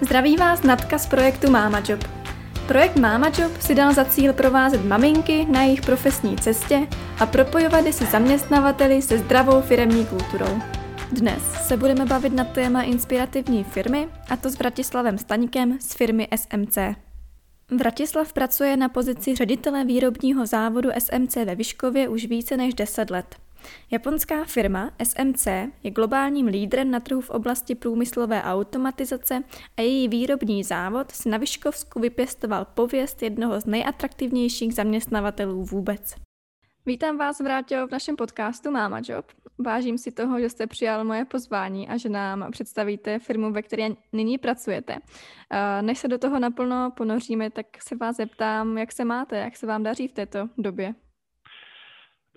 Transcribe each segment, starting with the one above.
Zdraví vás Natka z projektu Mama Job. Projekt Mama Job si dal za cíl provázet maminky na jejich profesní cestě a propojovat je se zaměstnavateli se zdravou firemní kulturou. Dnes se budeme bavit na téma inspirativní firmy, a to s Vratislavem Staňkem z firmy SMC. Vratislav pracuje na pozici ředitele výrobního závodu SMC ve Vyškově už více než 10 let. Japonská firma SMC je globálním lídrem na trhu v oblasti průmyslové automatizace a její výrobní závod si na Vyškovsku vypěstoval pověst jednoho z nejatraktivnějších zaměstnavatelů vůbec. Vítám vás, Vráťo, v našem podcastu Mama Job. Vážím si toho, že jste přijal moje pozvání a že nám představíte firmu, ve které nyní pracujete. Než se do toho naplno ponoříme, tak se vás zeptám, jak se máte, jak se vám daří v této době.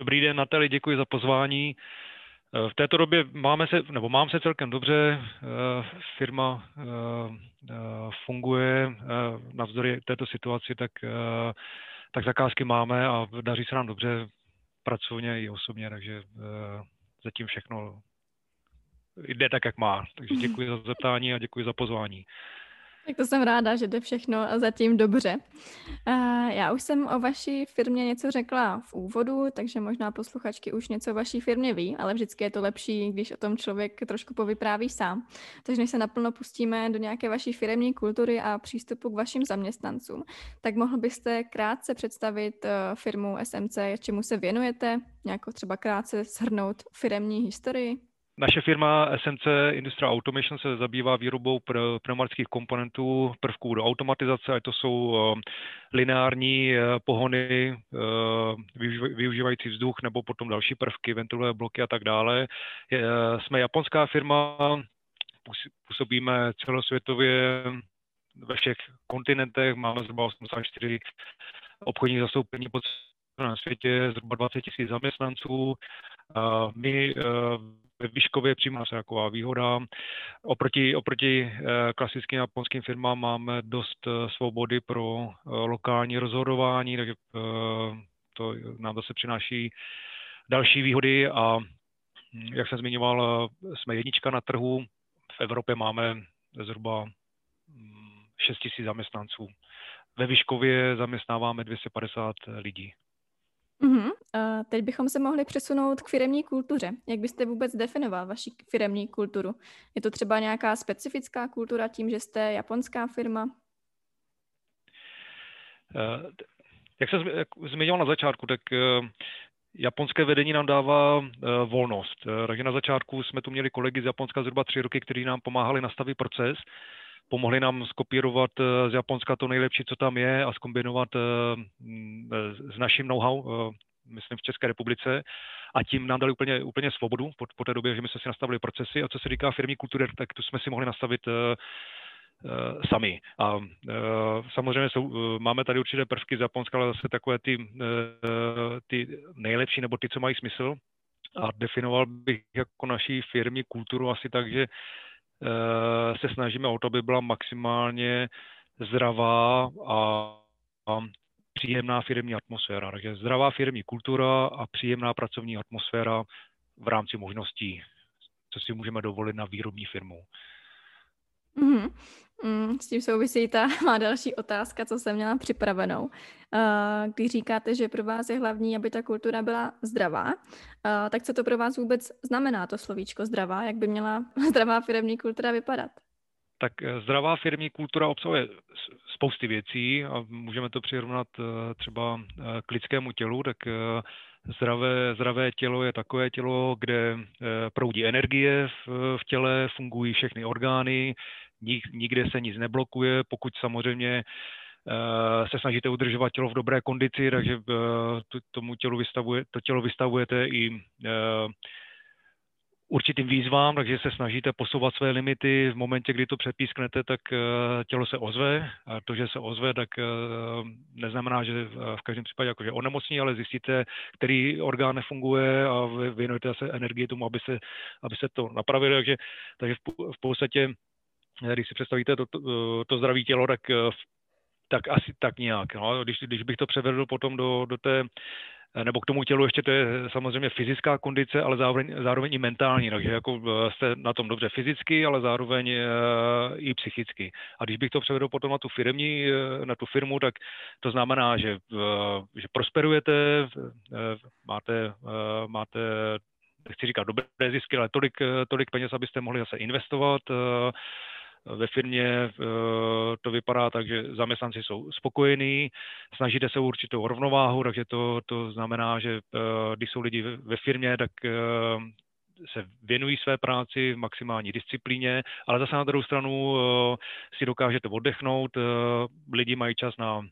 Dobrý den, Natali, děkuji za pozvání. Eh, v této době máme se, nebo mám se celkem dobře, eh, firma eh, funguje navzdory této situaci, tak, tak zakázky máme a daří se nám dobře pracovně i osobně, takže zatím všechno jde tak, jak má. Takže děkuji za zeptání a děkuji za pozvání. Tak to jsem ráda, že jde všechno zatím dobře. Já už jsem o vaší firmě něco řekla v úvodu, takže možná posluchačky už něco o vaší firmě ví, ale vždycky je to lepší, když o tom člověk trošku povypráví sám. Takže než se naplno pustíme do nějaké vaší firmní kultury a přístupu k vašim zaměstnancům, tak mohl byste krátce představit eh, firmu SMC, čemu se věnujete, nějakou třeba krátce shrnout firmní historii? Naše firma SMC Industrial Automation se zabývá výrobou pneumatických komponentů prvků do automatizace, ať to jsou eh, lineární eh, pohony eh, využívající vzduch nebo potom další prvky, ventilové bloky a tak dále. Jsme japonská firma, působíme celosvětově ve všech kontinentech, máme zhruba 84 obchodních zastoupení po celém světě, zhruba 20 000 zaměstnanců. My ve Výškově přímo se taková výhoda. Oproti, oproti eh, klasickým japonským firmám máme dost eh, svobody pro lokální rozhodování, takže to nám zase přináší další výhody a hm, jak jsem zmiňoval, jsme jednička na trhu. V Evropě máme zhruba 6 hm, 000 zaměstnanců. Ve Výškově zaměstnáváme 250 lidí. Uh-huh. A teď bychom se mohli přesunout k firemní kultuře. Jak byste vůbec definoval vaši firemní kulturu? Je to třeba nějaká specifická kultura tím, že jste japonská firma? Uh, jak jsem zmiňoval na začátku, tak uh, japonské vedení nám dává uh, volnost. Takže na začátku jsme tu měli kolegy z Japonska zhruba tři roky, kteří nám pomáhali nastavit proces pomohli nám skopírovat eh, z Japonska to nejlepší, co tam je a skombinovat eh, mm, s naším know-how, eh, myslím v České republice a tím nám dali úplně, úplně svobodu po, po té době, že my jsme si nastavili procesy a co se týká firmní kultury, tak tu jsme si mohli nastavit sami. A samozřejmě jsou, máme tady určité prvky z Japonska, ale zase takové ty, ty nejlepší nebo ty, co mají smysl. A definoval bych jako naší firmní kulturu asi tak, že Eh, se snažíme o to, aby byla maximálně zdravá a, a příjemná firmní atmosféra. Takže zdravá firmní kultura a příjemná pracovní atmosféra v rámci možností, co si můžeme dovolit na výrobní firmu. Mm-hmm. Mm, s tím souvisí ta má další otázka, co jsem měla připravenou. Uh, když říkáte, že pro vás je hlavní, aby ta kultura byla zdravá, uh, tak co to pro vás vůbec znamená, to slovíčko zdravá? Jak by měla zdravá firmní kultura vypadat? Tak eh, zdravá firmní kultura obsahuje spousty věcí a můžeme to přirovnat třeba k lidskému tělu, tak Zdravé, zdravé tělo je takové tělo, kde proudí energie v, v těle, fungují všechny orgány, nik, nikde se nic neblokuje, pokud samozřejmě eh, se snažíte udržovat tělo v dobré kondici, takže eh, tomu tělu vystavuje, to tělo vystavujete i eh, určitým výzvám, takže se snažíte posouvat své limity. V momentě, kdy to přepísknete, tak tělo se ozve. A to, že se ozve, tak neznamená, že v každém případě jakože onemocní, ale zjistíte, který orgán nefunguje a věnujete se energii tomu, aby se, aby se to napravilo. Takže, takže v podstatě když si představíte to, to, to zdravé tělo, tak, tak asi tak nějak. No. Když, když bych to převedl potom do, do té nebo k tomu tělu ještě to je samozřejmě fyzická kondice, ale zároveň, zároveň i mentální, takže jako jste na tom dobře fyzicky, ale zároveň i psychicky. A když bych to převedl potom na tu firmní, na tu firmu, tak to znamená, že, že prosperujete, máte, máte nechci říkat dobré zisky, ale tolik, tolik peněz, abyste mohli zase investovat, ve firmě eh, to vypadá tak, že zaměstnanci jsou spokojení, snažíte se určitou rovnováhu, takže to, to znamená, že eh, když jsou lidi ve firmě, tak eh, se věnují své práci v maximální disciplíně, ale zase na druhou stranu si dokážete oddechnout, lidi mají čas na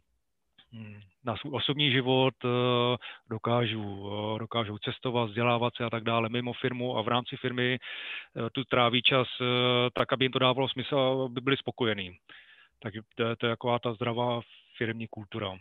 Hmm. Na svůj osobní život, eh, dokážu, eh, dokážu cestovat, vzdělávat se a tak dále mimo firmu a v rámci firmy eh, tu tráví čas tak, aby jim to dávalo smysl, aby byli spokojení. Takže to, je, to je taková ta zdravá firmní kultura.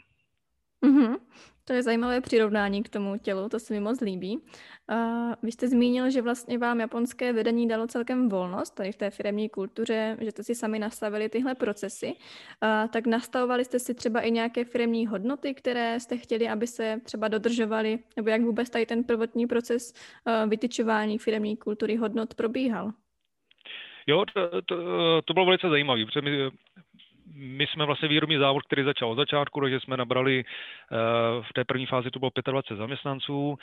Mm-hmm. To je zajímavé přirovnání k tomu tělu, to se mi moc líbí. Uh, vy jste zmínil, že vlastně vám japonské vedení dalo celkem volnost tady v té firmní kultuře, že jste si sami nastavili tyhle procesy. Uh, tak nastavovali jste si třeba i nějaké firmní hodnoty, které jste chtěli, aby se třeba dodržovaly, nebo jak vůbec tady ten prvotní proces uh, vytyčování firmní kultury hodnot probíhal? Jo, to, to, to bylo velice zajímavé, protože my my jsme vlastně výrobní závod, který začal od začátku, takže jsme nabrali eh, v té první fázi to bylo 25 zaměstnanců.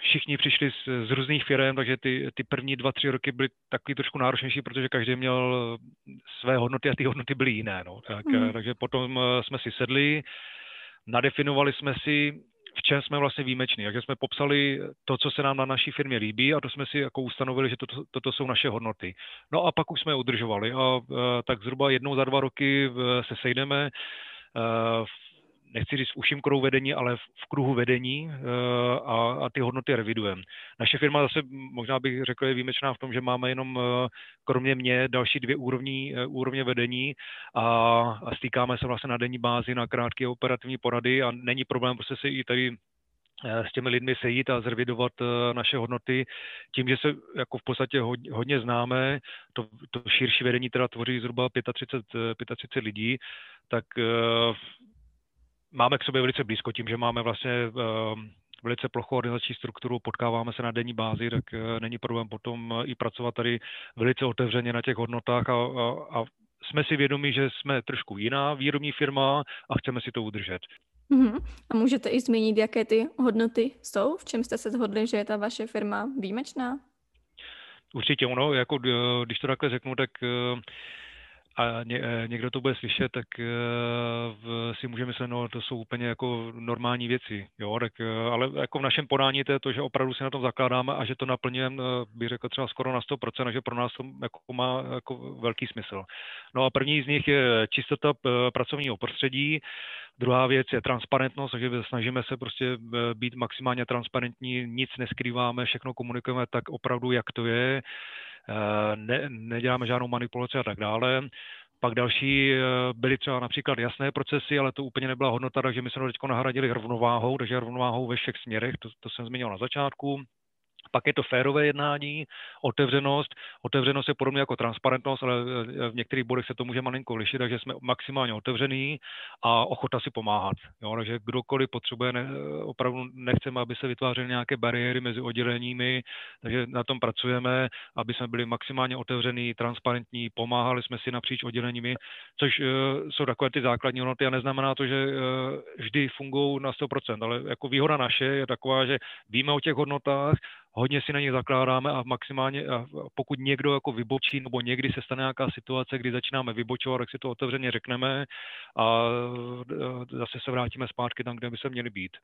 Všichni přišli z, z různých firm, takže ty, ty první dva, tři roky byly takový trošku náročnější, protože každý měl své hodnoty a ty hodnoty byly jiné. No. Tak, mm. Takže potom eh, jsme si sedli, nadefinovali jsme si, v čem jsme vlastně výjimeční. Takže jsme popsali to, co se nám na naší firmě líbí a to jsme si jako ustanovili, že toto, toto jsou naše hodnoty. No a pak už jsme je udržovali a, a tak zhruba jednou za dva roky se sejdeme v nechci říct v uším kruhu vedení, ale v kruhu vedení eh, a, a ty hodnoty revidujeme. Naše firma zase, možná bych řekl, je výjimečná v tom, že máme jenom eh, kromě mě další dvě úrovní, eh, úrovně vedení a, a stýkáme se vlastně na denní bázi na krátké operativní porady a není problém prostě se i tady s těmi lidmi sejít a zrevidovat naše hodnoty tím, že se jako v podstatě hodně, hodně známe, to, to širší vedení teda tvoří zhruba 35, 35 lidí, tak máme k sobě velice blízko tím, že máme vlastně ehm, velice plochou organizační strukturu, potkáváme se na denní bázi, tak eh, není problém potom i pracovat tady velice otevřeně na těch hodnotách a, a, a jsme si vědomi, že jsme trošku jiná výrobní firma a chceme si to udržet. Mm-hmm. A můžete i zmínit, jaké ty hodnoty jsou? V čem jste se shodli, že je ta vaše firma výjimečná? Určitě ono, jako eh, když to takhle řeknu, tak uh, a ně, eh, někdo to bude slyšet, tak uh, si může myslet, no to jsou úplně jako normální věci, jo, tak, uh, ale jako v našem podání to je to, že opravdu si na tom zakládáme a že to naplňujeme, bych řekl třeba skoro na 100%, a že pro nás to jako má jako velký smysl. No a první z nich je čistota pracovního prostředí, Druhá věc je transparentnost, takže snažíme se prostě být maximálně transparentní, nic neskrýváme, všechno komunikujeme tak opravdu, jak to je. Eh, ne, neděláme žádnou manipulaci a tak dále. Pak další eh, byly třeba například jasné procesy, ale to úplně nebyla hodnota, takže my jsme to teď nahradili rovnováhou, takže rovnováhou ve všech směrech, to, to jsem zmínil na začátku. Pak je to férové jednání, otevřenost. Otevřenost je podobně jako transparentnost, ale e, v některých bodech se to může malinko lišit, takže jsme maximálně otevřený a ochota si pomáhat. Jo? Takže kdokoliv potřebuje, ne, opravdu nechceme, aby se vytvářely nějaké bariéry mezi odděleními, takže na tom pracujeme, aby jsme byli maximálně otevření, transparentní, pomáhali jsme si napříč odděleními, což uh, jsou takové ty základní hodnoty a neznamená to, že uh, vždy fungují na 100%, ale jako výhoda naše je taková, že víme o těch hodnotách, hodně si na nich zakládáme a maximálně, a pokud někdo jako vybočí, nebo někdy se stane nějaká situace, kdy začínáme vybočovat, tak si to otevřeně řekneme a zase se vrátíme zpátky tam, kde by se měli být.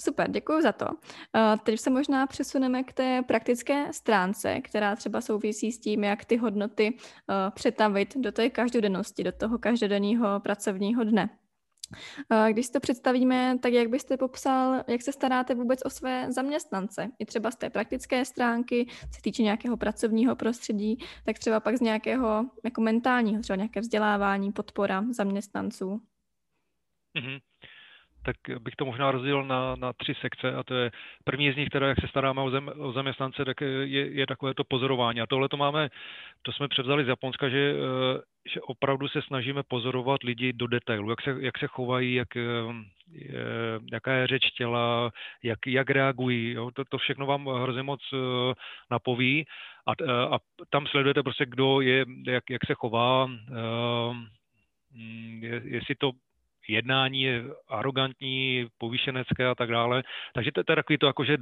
Super, děkuji za to. Teď se možná přesuneme k té praktické stránce, která třeba souvisí s tím, jak ty hodnoty přetavit do té každodennosti, do toho každodenního pracovního dne. Když to představíme, tak jak byste popsal, jak se staráte vůbec o své zaměstnance? I třeba z té praktické stránky, se týče nějakého pracovního prostředí, tak třeba pak z nějakého jako mentálního, třeba nějaké vzdělávání, podpora zaměstnanců. Mm-hmm tak bych to možná rozdělil na, na tři sekce a to je první z nich, teda jak se staráme o, zem, o zaměstnance, tak je, je takové to pozorování. A tohle to máme, to jsme převzali z Japonska, že, eh, že opravdu se snažíme pozorovat lidi do detailu, jak se, jak se chovají, jak, eh, jaká je řeč těla, jak, jak reagují. Jo? To, to všechno vám hrozně moc napoví a, a tam sledujete prostě, kdo je, jak, jak se chová, mm, je, jestli to jednání je arrogantní, povýšenecké a tak dále. Takže to, to je takový to jakože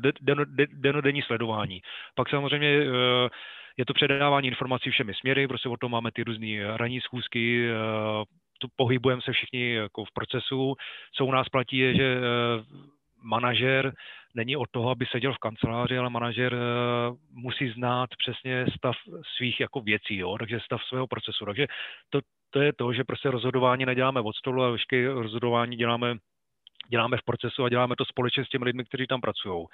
denodenní sledování. Pak samozřejmě je to předávání informací všemi směry, prostě o tom máme ty různé ranní schůzky, tu pohybujeme se všichni jako v procesu. Co u nás platí je, že manažer není od toho, aby seděl v kanceláři, ale manažer musí znát přesně stav svých jako věcí, jo? takže stav svého procesu. Takže to, to je to, že prostě rozhodování neděláme od stolu a veškeré rozhodování děláme děláme v procesu a děláme to společně s těmi lidmi, kteří tam pracují.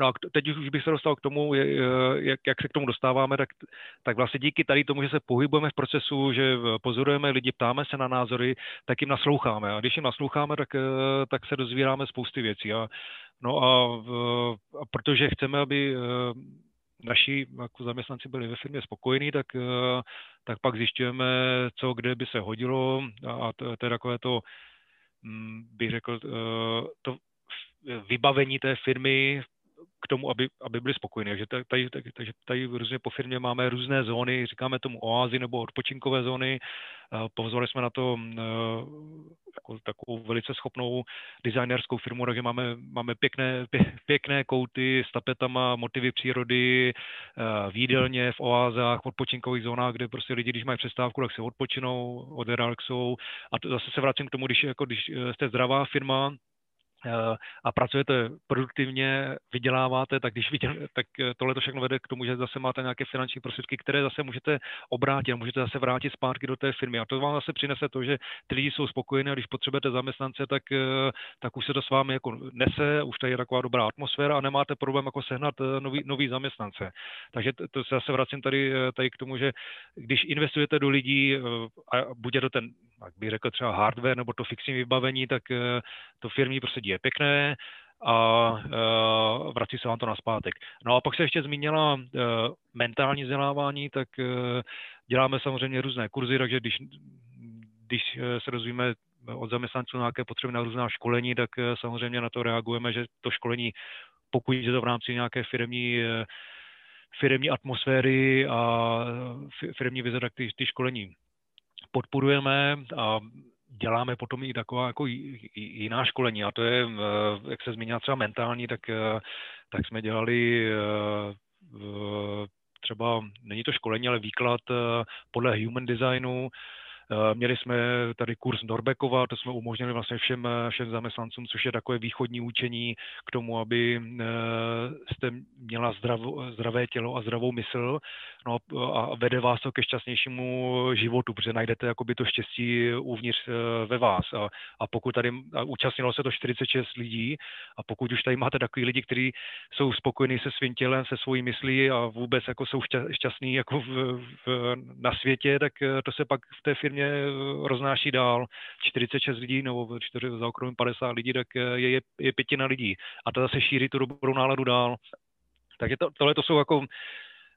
No a teď už bych se dostal k tomu, jak, jak se k tomu dostáváme, tak, tak vlastně díky tady tomu, že se pohybujeme v procesu, že pozorujeme lidi, ptáme se na názory, tak jim nasloucháme. A když jim nasloucháme, tak, tak se dozvíráme spousty věcí. A, no a, a protože chceme, aby naši jako zaměstnanci byli ve firmě spokojení, tak, tak pak zjišťujeme, co kde by se hodilo a to, to je takové to Mm, bych řekl, eh, to vybavení té firmy k tomu, aby, aby byli spokojení. Takže tady, tady, takže tady různě po firmě máme různé zóny, říkáme tomu oázy nebo odpočinkové zóny. Pozvali jsme na to eh, jako takovou velice schopnou designerskou firmu, takže máme, máme pěkné, pěkné kouty s tapetama, motivy přírody, eh, výdelně v oázách, odpočinkových zónách, kde prostě lidi, když mají přestávku, tak se odpočinou, odrelaxují. A to zase se vracím k tomu, když, jako, když jste zdravá firma, a pracujete produktivně, vyděláváte, tak když viděl, tak eh, tohle to všechno vede k tomu, že zase máte nějaké finanční prostředky, které zase můžete obrátit, můžete zase vrátit zpátky do té firmy. A to vám zase přinese to, že ty lidi jsou spokojení a když potřebujete zaměstnance, tak, eh, tak už se to s vámi jako nese, už tady je taková dobrá atmosféra a nemáte problém jako sehnat nový, nový zaměstnance. Takže to se zase vracím tady, tady k tomu, že když investujete do lidí a bude to ten, jak bych řekl třeba hardware nebo to fixní vybavení, tak to firmy prostě je pěkné a uh, vrací se vám to na zpátek. No a pak se ještě zmínila uh, mentální vzdělávání, tak uh, děláme samozřejmě různé kurzy, takže když, když se rozvíjíme od zaměstnanců nějaké potřeby na různá školení, tak samozřejmě na to reagujeme, že to školení, pokud je to v rámci nějaké firmní firmní atmosféry a firmní vize, tak ty, ty školení podporujeme a děláme potom i taková jako jiná školení a to je, eh, jak se zmínila třeba mentální, tak, eh, tak jsme dělali eh, třeba, není to školení, ale výklad podle human designu, měli jsme tady kurz Norbekova, to jsme umožnili vlastně všem, všem zaměstnancům, což je takové východní učení k tomu, aby jste měla zdrav, zdravé tělo a zdravou mysl no a vede vás to ke šťastnějšímu životu, protože najdete jakoby to štěstí uvnitř ve vás. A, a pokud tady a účastnilo se to 46 lidí a pokud už tady máte takový lidi, kteří jsou spokojení se svým tělem, se svojí myslí a vůbec jako jsou šťastní jako v, v, na světě, tak to se pak v té firmě eh, roznáší dál. 46 lidí nebo 4, za okruhem 50 lidí, tak eh, je, je, je pětina lidí. A to zase šíří tu dobrou náladu dál. Takže to, tohle to jsou jako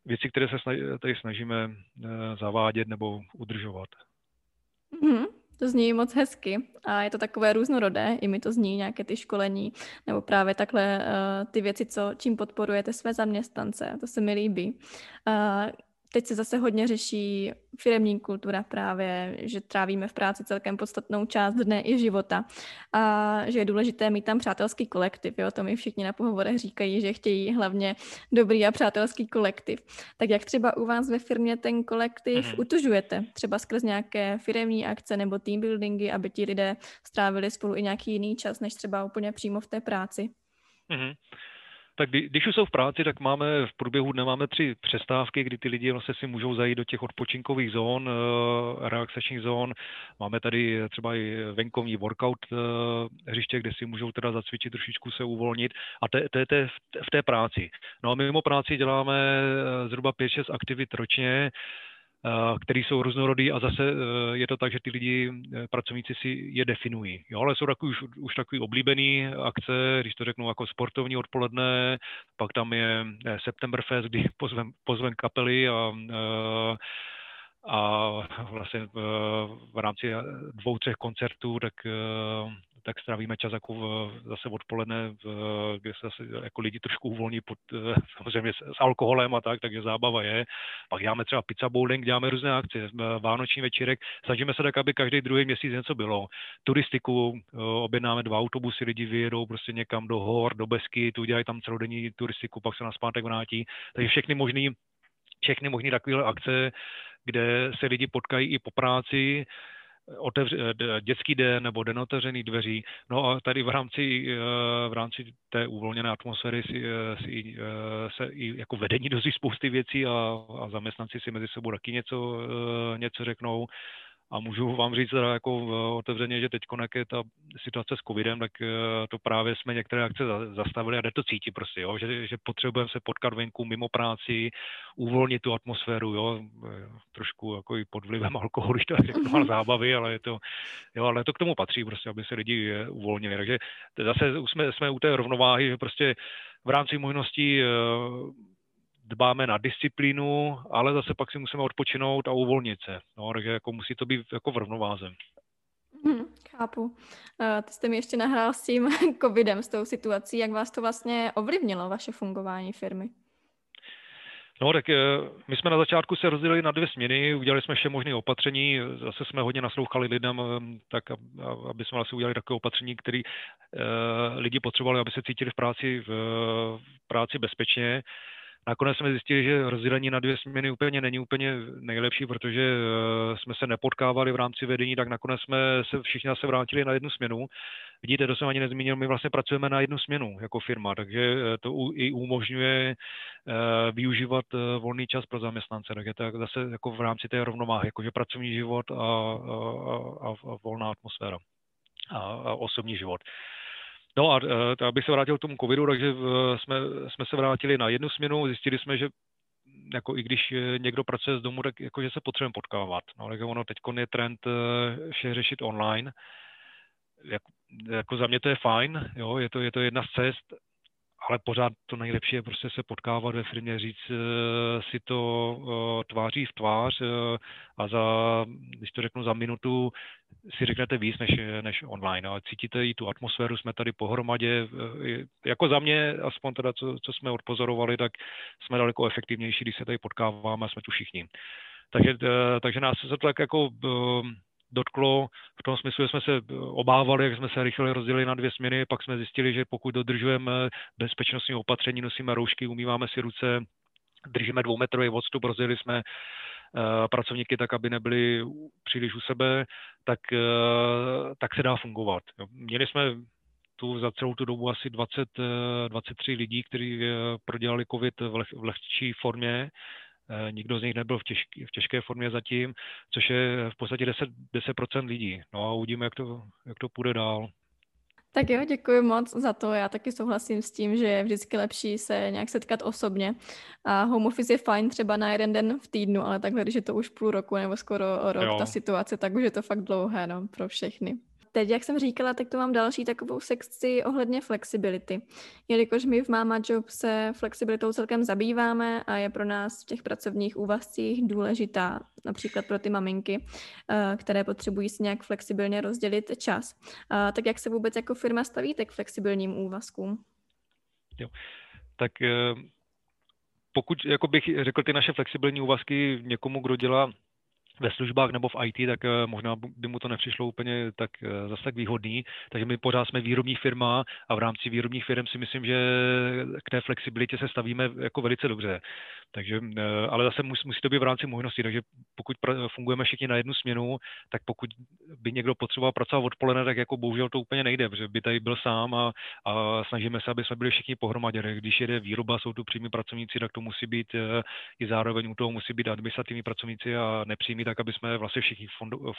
věci, které se snaž, tady snažíme eh, zavádět nebo udržovat. Mm-hmm. To zní moc hezky a je to takové různorodé, i mi to zní nějaké ty školení, nebo právě takhle uh, ty věci, co, čím podporujete své zaměstnance, to se mi líbí. Uh, teď se zase hodně řeší firemní kultura právě, že trávíme v práci celkem podstatnou část dne i života a že je důležité mít tam přátelský kolektiv. Jo? To mi všichni na pohovorech říkají, že chtějí hlavně dobrý a přátelský kolektiv. Tak jak třeba u vás ve firmě ten kolektiv mm-hmm. utužujete? Třeba skrz nějaké firemní akce nebo team buildingy, aby ti lidé strávili spolu i nějaký jiný čas, než třeba úplně přímo v té práci? Mm-hmm tak když už jsou v práci, tak máme v průběhu dne máme tři přestávky, kdy ty lidi vlastně si můžou zajít do těch odpočinkových zón, eh, relaxačních zón. Máme tady třeba i venkovní workout eh, hřiště, kde si můžou teda zacvičit, trošičku se uvolnit a to, je v té práci. No a mimo práci děláme eh, zhruba 5-6 aktivit ročně, který jsou různorodý a zase eh, je to tak, že ty lidi, eh, pracovníci si je definují. Jo, ale jsou takový, už, už takový oblíbený akce, když to řeknu jako sportovní odpoledne, pak tam je Septemberfest, kdy pozvem, pozvem kapely a, a vlastně v rámci dvou, třech koncertů, tak tak strávíme čas jako v, zase odpoledne, v, kde se zase jako lidi trošku uvolní pod, samozřejmě s, s alkoholem a tak, takže zábava je. Pak děláme třeba pizza bowling, děláme různé akce, vánoční večírek, snažíme se tak, aby každý druhý měsíc něco bylo. Turistiku, objednáme dva autobusy, lidi vyjedou prostě někam do hor, do Besky, tu udělají tam celodenní turistiku, pak se na zpátek vrátí. Takže všechny možný všechny možné takové akce, kde se lidi potkají i po práci, otevř, dětský den nebo den otevřených dveří. No a tady v rámci, eh, v rámci té uvolněné atmosféry si, eh, si, eh, se i jako vedení dozví spousty věcí a, a zaměstnanci si mezi sebou taky něco, něco řeknou. A můžu vám říct teda jako eh, otevřeně, že teď jak je ta situace s covidem, tak eh, to právě jsme některé akce zastavili a jde to cítit prostě, jo? Že, že potřebujeme se potkat venku mimo práci, uvolnit tu atmosféru, jo? Eh, trošku jako i pod vlivem alkoholu, když to řeknu, ale zábavy, ale je to, jo, ale to k tomu patří prostě, aby se lidi uvolnili. Takže zase jsme, jsme u té rovnováhy, že prostě v rámci možností dbáme na disciplínu, ale zase pak si musíme odpočinout a uvolnit se. No, takže jako musí to být jako v rovnováze. Hmm, chápu. Ty jste mi ještě nahrál s tím covidem, s tou situací. Jak vás to vlastně ovlivnilo, vaše fungování firmy? No, tak eh, my jsme na začátku se rozdělili na dvě směny, udělali jsme vše možné opatření, zase jsme hodně naslouchali lidem, eh, tak aby jsme vlastně udělali takové opatření, které lidi potřebovali, aby se cítili v práci, v práci bezpečně. Nakonec jsme zjistili, že rozdělení na dvě směny úplně není úplně nejlepší, protože eh, jsme se nepotkávali v rámci vedení, tak nakonec jsme se všichni se vrátili na jednu směnu. Vidíte, to jsem ani nezmínil, my vlastně pracujeme na jednu směnu jako firma, takže eh, to i umožňuje eh, využívat volný čas pro zaměstnance, takže to zase jako v rámci té rovnováhy, jakože pracovní život a, a, a, a volná atmosféra a, a osobní život. No a uh, abych se vrátil k tomu covidu, takže uh, jsme, jsme se vrátili na jednu směnu, zjistili jsme, že jako i když někdo pracuje z domu, tak jako, že se potřebujeme potkávat. No, tak ono teď je trend vše řešit online. Jak, jako za mě to je fajn, jo, je to, je to jedna z cest, ale pořád to nejlepší je prostě se potkávat ve firmě, říct uh, si to uh, tváří v tvář uh, a za, když to řeknu za minutu, si řeknete víc než, než online. Ale cítíte i tu atmosféru, jsme tady pohromadě. Jako za mě, aspoň teda, co, co jsme odpozorovali, tak jsme daleko efektivnější, když se tady potkáváme a jsme tu všichni. Takže, takže nás se to tak jako dotklo v tom smyslu, že jsme se obávali, jak jsme se rychle rozdělili na dvě směny, pak jsme zjistili, že pokud dodržujeme bezpečnostní opatření, nosíme roušky, umýváme si ruce, držíme dvoumetrový odstup, rozdělili jsme uh, pracovníky tak, aby nebyli příliš u sebe, tak, tak se dá fungovat. Měli jsme tu za celou tu dobu asi 20, 23 lidí, kteří prodělali COVID v, leh, v lehčí formě, Eh, nikdo z nich nebyl v, těžký, v těžké formě zatím, což je v podstatě 10, 10% lidí. No a uvidíme, jak to, jak to půjde dál. Tak jo, děkuji moc za to. Já taky souhlasím s tím, že je vždycky lepší se nějak setkat osobně. A home office je fajn třeba na jeden den v týdnu, ale takhle, když je to už půl roku nebo skoro rok jo. ta situace, tak už je to fakt dlouhé no, pro všechny teď, jak jsem říkala, tak to mám další takovou sekci ohledně flexibility. Jelikož my v Mama Job se flexibilitou celkem zabýváme a je pro nás v těch pracovních úvazcích důležitá, například pro ty maminky, eh, které potřebují si nějak flexibilně rozdělit čas. Tak jak se vůbec jako firma stavíte k flexibilním úvazkům? Jo. Tak eh, pokud jako bych řekl ty naše flexibilní úvazky někomu, kdo dělá ve službách nebo v IT, tak eh, možná by mu to nepřišlo úplně tak eh, zase tak výhodný. Takže my pořád jsme výrobní firma a v rámci výrobních firm si myslím, že k té flexibilitě se stavíme jako velice dobře. Takže, eh, ale zase musí, to být v rámci možností, takže pokud fungujeme všichni na jednu směnu, tak pokud by někdo potřeboval pracovat odpoledne, tak jako bohužel to úplně nejde, protože by tady byl sám a, a snažíme se, aby jsme byli všichni pohromadě. Když jede výroba, jsou tu přímí pracovníci, tak to musí být i zároveň u toho musí být administrativní pracovníci a nepřímí, tak aby jsme vlastně všichni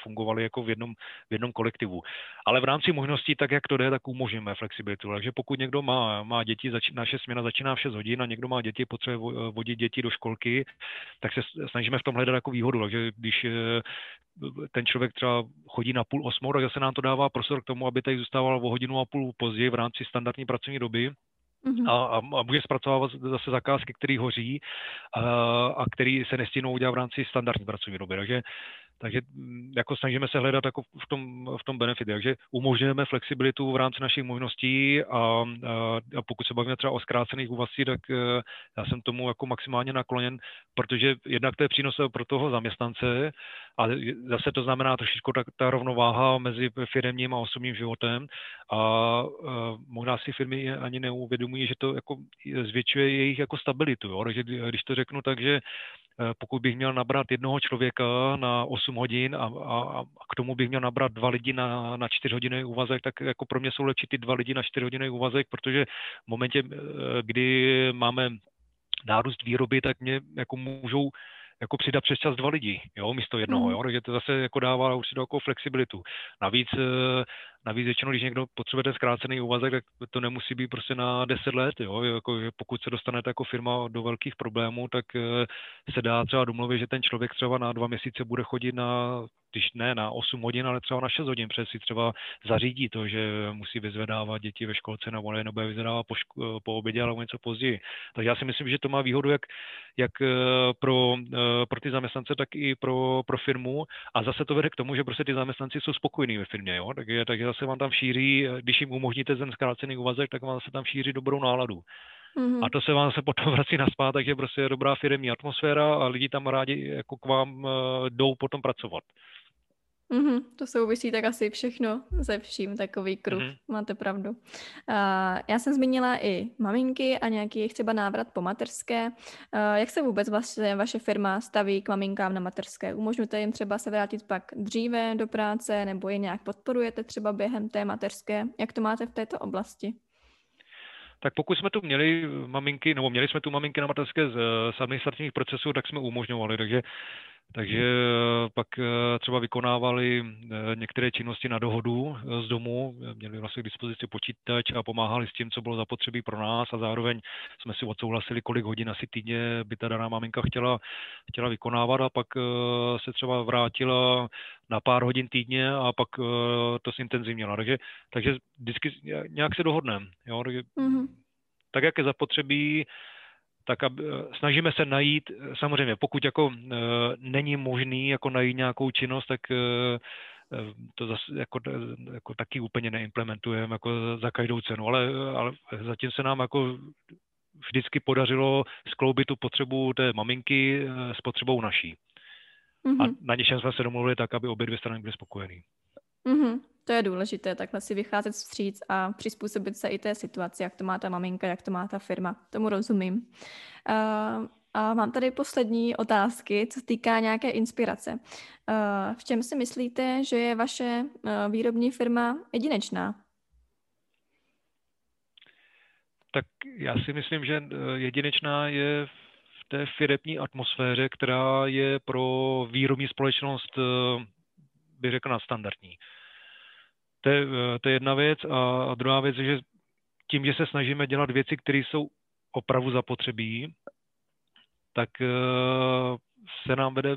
fungovali jako v jednom, v jednom kolektivu. Ale v rámci možností, tak jak to jde, tak umožňujeme flexibilitu. Takže pokud někdo má, má děti, zač, naše směna začíná v 6 hodin a někdo má děti, potřebuje vodit děti do školky, tak se snažíme v tom hledat jako výhodu. Takže když eh, ten člověk třeba chodí na půl osmou, tak zase nám to dává prostor k tomu, aby tady zůstával o hodinu a půl později v rámci standardní pracovní doby, Mm-hmm. A, a, může zpracovávat zase zakázky, které hoří a, a které se nestínou udělat v rámci standardní pracovní doby. Takže takže mm, jako snažíme se hledat jako v tom, v tom benefit, takže umožňujeme flexibilitu v rámci našich možností a, a, a pokud se bavíme třeba o zkrácených úvazcích, tak e, já jsem tomu jako maximálně nakloněn, protože jednak to je přínos pro toho zaměstnance, a zase to znamená trošičku ta, ta rovnováha mezi firmním a osobním životem a, a možná si firmy ani neuvědomují, že to jako zvětšuje jejich jako stabilitu. Jo? Takže když to řeknu tak, že pokud bych měl nabrat jednoho člověka na 8 hodin a, a, a k tomu bych měl nabrat dva lidi na, na 4 hodiny úvazek, tak jako pro mě jsou lepší ty dva lidi na 4 hodiny úvazek, protože v momentě, eh, kdy máme nárůst výroby, tak mě jako můžou jako přidat přes čas dva lidi, jo, místo jednoho, mm. jo, takže to zase jako dává určitou jako flexibilitu. Navíc eh, Navíc většinou, když někdo potřebuje ten zkrácený úvazek, tak to nemusí být prostě na 10 let. Jo? Jako, pokud se dostanete jako firma do velkých problémů, tak eh, se dá třeba domluvit, že ten člověk třeba na dva měsíce bude chodit na když ne na 8 hodin, ale třeba na 6 hodin, protože si třeba zařídí to, že musí vyzvedávat děti ve školce nebo ne, nebo je vyzvedávat po, ško- po obědě, ale něco později. Takže já si myslím, že to má výhodu jak, jak eh, pro, eh, pro ty zaměstnance, tak i pro, pro firmu a zase to vede k tomu, že prostě ty zaměstnanci jsou spokojení ve firmě, jo? Takže, takže zase vám tam šíří, když jim umožníte ten zkrácený úvazek, tak vám se tam šíří dobrou náladu. Mm-hmm. A to se vám se potom vrací na spát, takže prostě je dobrá firmní atmosféra a lidi tam rádi jako k vám eh, jdou potom pracovat. Mm-hmm, to souvisí tak asi všechno ze vším, takový kruh, mm-hmm. máte pravdu. Uh, já jsem zmínila i maminky a nějaký jejich třeba návrat po mateřské. Uh, jak se vůbec vlastně vaše firma staví k maminkám na mateřské? Umožňujete jim třeba se vrátit pak dříve do práce nebo je nějak podporujete třeba během té mateřské? Jak to máte v této oblasti? tak pokud jsme tu měli maminky, nebo měli jsme tu maminky na mateřské z, z administrativních procesů, tak jsme umožňovali. Takže takže eh, pak eh, třeba vykonávali eh, některé činnosti na dohodu z domu, měli vlastně k dispozici počítač a pomáhali s tím, co bylo zapotřebí pro nás a zároveň jsme si odsouhlasili, kolik hodin asi týdně by ta daná maminka chtěla, chtěla vykonávat a pak se třeba vrátila na pár hodin týdně a pak to zintenzivněla. Takže, takže vždycky nějak se dohodneme. Jo? mm-hmm. Tak, jak je zapotřebí, tak aby, eh, snažíme se najít, eh, samozřejmě pokud jako e, není možný jako najít nějakou činnost, tak e, to zase jako, jako taky úplně neimplementujeme jako za každou cenu, ale, ale zatím se nám jako vždycky podařilo skloubit tu potřebu té maminky s potřebou naší. Mm-hmm. A mhm. na něčem jsme se domluvili tak, aby obě dvě strany byly spokojené. Mm-hmm. To je důležité, takhle si vycházet vstříc a přizpůsobit se i té situaci, jak to má ta maminka, jak to má ta firma. Tomu rozumím. Uh, a mám tady poslední otázky, co týká nějaké inspirace. Uh, v čem si myslíte, že je vaše uh, výrobní firma jedinečná? Tak já si myslím, že jedinečná je v té firepní atmosféře, která je pro výrobní společnost, bych řekl, nadstandardní. To je, eh, to je jedna věc. A druhá věc je, že tím, že se snažíme dělat věci, které jsou opravdu zapotřebí, tak eh, se nám vede,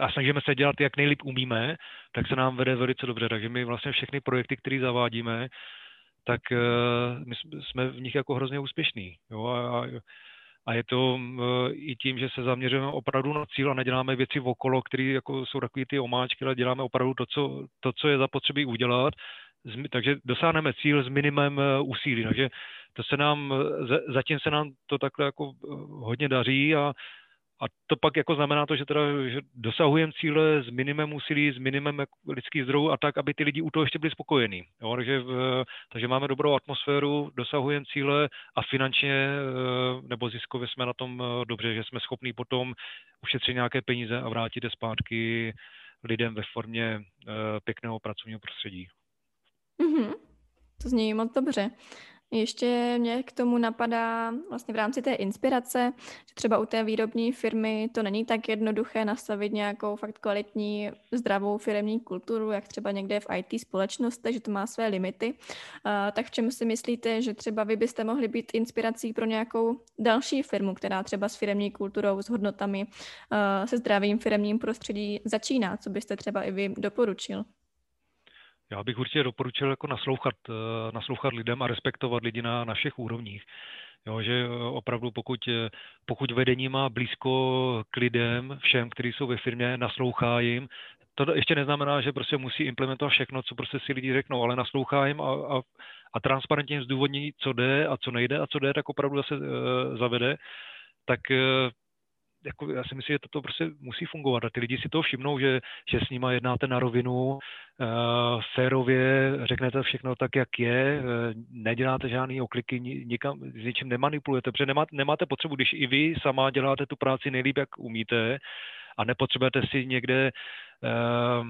a snažíme se dělat, jak nejlíp umíme, tak se nám vede velice dobře. Takže my vlastně všechny projekty, které zavádíme, tak eh, my jsme v nich jako hrozně úspěšní. Jo? A, a je to i tím, že se zaměřujeme opravdu na cíl a neděláme věci okolo, které jako jsou takové ty omáčky, ale děláme opravdu to, co, to, co je zapotřebí udělat. Takže dosáhneme cíl s minimem e, úsilí. Takže to se nám, zatím se nám to takhle jako e, hodně daří a a to pak jako znamená to, že teda že dosahujeme cíle s minimem úsilí, s minimem jako lidských zdrojů a tak, aby ty lidi u toho ještě byli spokojení. Jo, takže, takže máme dobrou atmosféru, dosahujeme cíle a finančně eh, nebo ziskově jsme na tom eh, dobře, že jsme schopní potom ušetřit nějaké peníze a vrátit je zpátky lidem ve formě eh, pěkného pracovního prostředí. Mm-hmm. To zní moc dobře. Ještě mě k tomu napadá vlastně v rámci té inspirace, že třeba u té výrobní firmy to není tak jednoduché nastavit nějakou fakt kvalitní, zdravou firmní kulturu, jak třeba někde v IT společnosti, že to má své limity. Tak v čem si myslíte, že třeba vy byste mohli být inspirací pro nějakou další firmu, která třeba s firmní kulturou, s hodnotami, se zdravým firmním prostředí začíná? Co byste třeba i vy doporučil? Já bych určitě doporučil jako naslouchat, eh, naslouchat lidem a respektovat lidi na, na všech úrovních. Jo, že eh, opravdu pokud, eh, pokud vedení má blízko k lidem, všem, kteří jsou ve firmě, naslouchá jim, to ještě neznamená, že prostě musí implementovat všechno, co prostě si lidi řeknou, ale naslouchá jim a, a, a transparentně jim zdůvodní, co jde a co nejde a co jde, tak opravdu zase uh, zavede, tak uh, jako já si myslím, že toto prostě musí fungovat. A ty lidi si to všimnou, že, že s nima jednáte na rovinu, uh, férově, řeknete všechno tak, jak je, uh, neděláte žádný okliky, nikam, s ničím nemanipulujete, protože nemá, nemáte potřebu, když i vy sama děláte tu práci nejlíp, jak umíte a nepotřebujete si někde uh,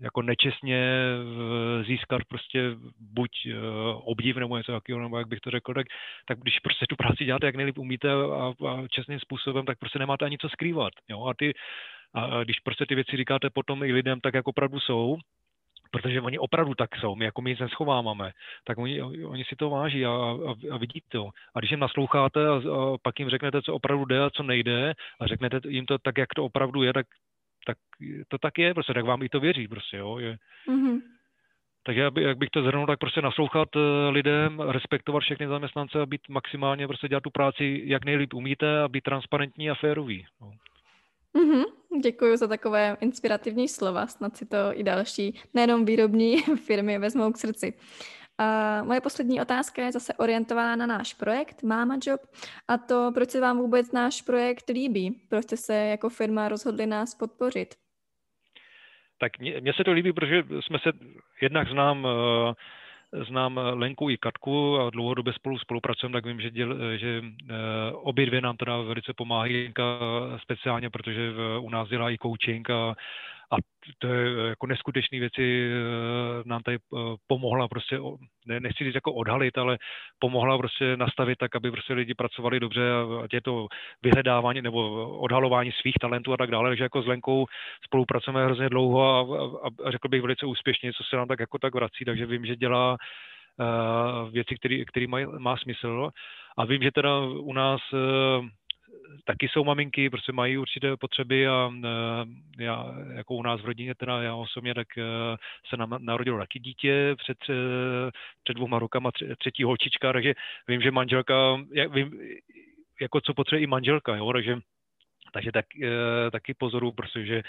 jako nečestně eh, získat prostě buď eh, obdiv nebo něco takového, nebo jak bych to řekl, tak, tak když prostě tu práci děláte, jak nejlíp umíte a, a čestným způsobem, tak prostě nemáte ani co skrývat. Jo? A, ty, a když prostě ty věci říkáte potom i lidem tak, jak opravdu jsou, protože oni opravdu tak jsou, my jako my nic neschováváme, tak oni, oni si to váží a, a, a vidí to. A když jim nasloucháte a, a pak jim řeknete, co opravdu jde a co nejde a řeknete jim to tak, jak to opravdu je, tak tak to tak je, prostě tak vám i to věří, prostě, jo. Je. Mm-hmm. Takže jak bych to zhrnul, tak prostě naslouchat eh, lidem, respektovat všechny zaměstnance a být maximálně, prostě dělat tu práci, jak nejlíp umíte a být transparentní a férový. No. Mm-hmm. Děkuji za takové inspirativní slova, snad si to i další, nejenom výrobní firmy vezmou k srdci. A moje poslední otázka je zase orientovaná na náš projekt Mama Job a to, proč se vám vůbec náš projekt líbí, proč jste se jako firma rozhodli nás podpořit. Tak mně se to líbí, protože jsme se jednak znám uh, znám Lenku i Katku a dlouhodobě spolu spolupracujeme, tak vím, že, děl, že uh, obě dvě nám teda velice pomáhají, Lenka speciálně, protože u nás dělá i coaching a, a to je eh, jako neskutečné věci eh, nám tady eh, pomohla prostě, ne, nechci říct jako odhalit, ale pomohla prostě nastavit tak, aby prostě lidi pracovali dobře, ať je to vyhledávání nebo odhalování svých talentů a tak dále, takže jako s Lenkou spolupracujeme hrozně dlouho a, a, a řekl bych velice úspěšně, co se nám tak jako tak vrací, takže vím, že dělá věci, které má smysl. A vím, že teda u nás taky jsou maminky, prostě mají určité potřeby a eh, já, jako u nás v rodině, teda já osobně, tak eh, se nám narodilo taky dítě před, eh, před dvouma rokama, třetí holčička, takže vím, že manželka, já vím, jako co potřebuje i manželka, jo, takže, takže tak, taky pozoru, protože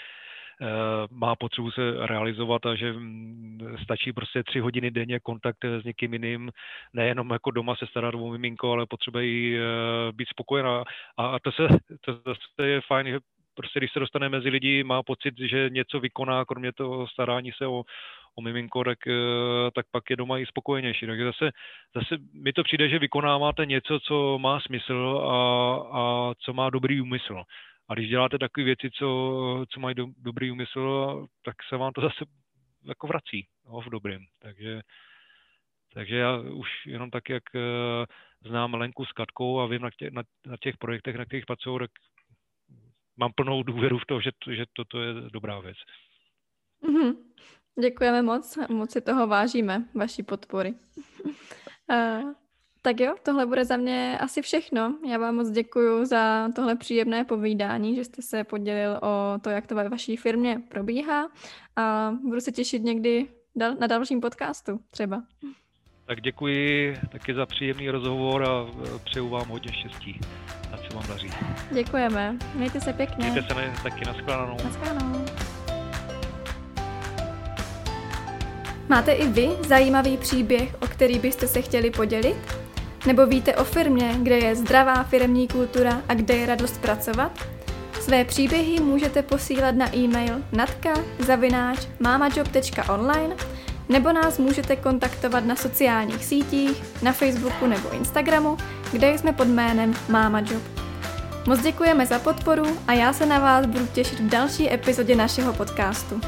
má potřebu se realizovat a že mm, stačí prostě tři hodiny denně kontakt s někým jiným, nejenom jako doma se starat o miminko, ale potřebuje i eh, být spokojená. A to, se, to zase je fajn, že prostě když se dostane mezi lidi, má pocit, že něco vykoná, kromě toho starání se o, o miminko, tak, eh, tak pak je doma i spokojenější. Takže zase, zase mi to přijde, že vykonáváte něco, co má smysl a, a co má dobrý úmysl. A když děláte takové věci, co, co mají do, dobrý úmysl, tak se vám to zase jako vrací no, v dobrým. Takže, takže já už jenom tak, jak uh, znám Lenku s Katkou a vím na, tě, na, na těch projektech, na kterých pracují, tak mám plnou důvěru v to, že, že toto je dobrá věc. Mm-hmm. Děkujeme moc, moc si toho vážíme, vaší podpory. Tak jo, tohle bude za mě asi všechno. Já vám moc děkuji za tohle příjemné povídání, že jste se podělil o to, jak to ve vaší firmě probíhá a budu se těšit někdy na dalším podcastu třeba. Tak děkuji taky za příjemný rozhovor a přeju vám hodně štěstí. A co vám daří. Děkujeme. Mějte se pěkně. Mějte se taky nashledanou. Nashledanou. Máte i vy zajímavý příběh, o který byste se chtěli podělit? Nebo víte o firmě, kde je zdravá firmní kultura a kde je radost pracovat? Své příběhy můžete posílat na e-mail natka.mamajob.online nebo nás můžete kontaktovat na sociálních sítích, na Facebooku nebo Instagramu, kde jsme pod jménem MamaJob. Moc děkujeme za podporu a já se na vás budu těšit v další epizodě našeho podcastu.